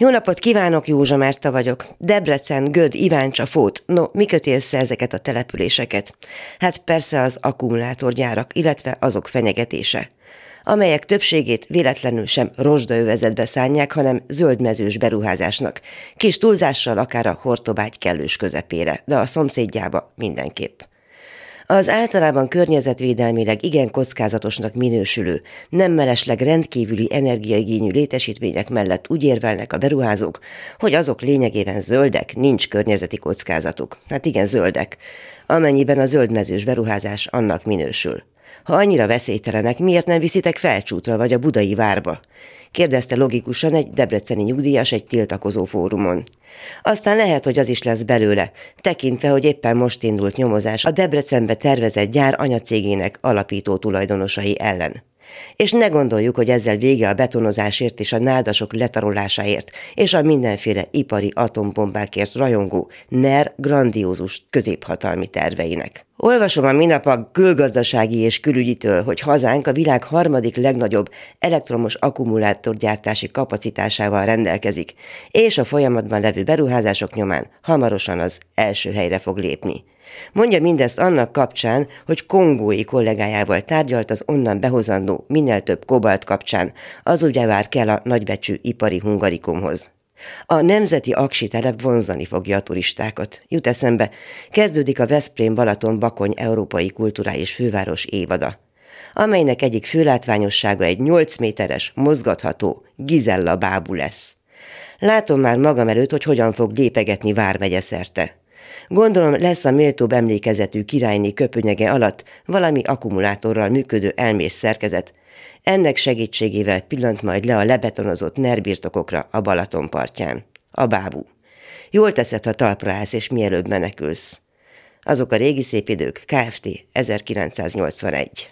Jó napot kívánok, Józsa Márta vagyok. Debrecen, Göd, Iváncsa, Fót. No, mi köti össze ezeket a településeket? Hát persze az akkumulátorgyárak, illetve azok fenyegetése amelyek többségét véletlenül sem rozsdaövezetbe szánják, hanem zöldmezős beruházásnak. Kis túlzással akár a hortobágy kellős közepére, de a szomszédjába mindenképp. Az általában környezetvédelmileg igen kockázatosnak minősülő, nem mellesleg rendkívüli energiaigényű létesítmények mellett úgy érvelnek a beruházók, hogy azok lényegében zöldek, nincs környezeti kockázatuk. Hát igen, zöldek. Amennyiben a zöldmezős beruházás annak minősül. Ha annyira veszélytelenek, miért nem viszitek felcsútra vagy a budai várba? kérdezte logikusan egy debreceni nyugdíjas egy tiltakozó fórumon. Aztán lehet, hogy az is lesz belőle, tekintve, hogy éppen most indult nyomozás a Debrecenbe tervezett gyár anyacégének alapító tulajdonosai ellen. És ne gondoljuk, hogy ezzel vége a betonozásért és a nádasok letarolásáért, és a mindenféle ipari atombombákért rajongó NER grandiózus középhatalmi terveinek. Olvasom a minap a külgazdasági és külügyitől, hogy hazánk a világ harmadik legnagyobb elektromos akkumulátorgyártási kapacitásával rendelkezik, és a folyamatban levő beruházások nyomán hamarosan az első helyre fog lépni. Mondja mindezt annak kapcsán, hogy kongói kollégájával tárgyalt az onnan behozandó minél több kobalt kapcsán, az ugye vár kell a nagybecsű ipari hungarikumhoz. A nemzeti aksi telep vonzani fogja a turistákat. Jut eszembe, kezdődik a Veszprém Balaton Bakony Európai Kulturális Főváros évada amelynek egyik főlátványossága egy 8 méteres, mozgatható Gizella bábú lesz. Látom már magam előtt, hogy hogyan fog lépegetni Vármegye szerte. Gondolom lesz a méltóbb emlékezetű királyné köpönyege alatt valami akkumulátorral működő elmés szerkezet. Ennek segítségével pillant majd le a lebetonozott nerbirtokokra a Balaton partján. A bábú. Jól teszed, ha talpra állsz, és mielőbb menekülsz. Azok a régi szép idők, Kft. 1981.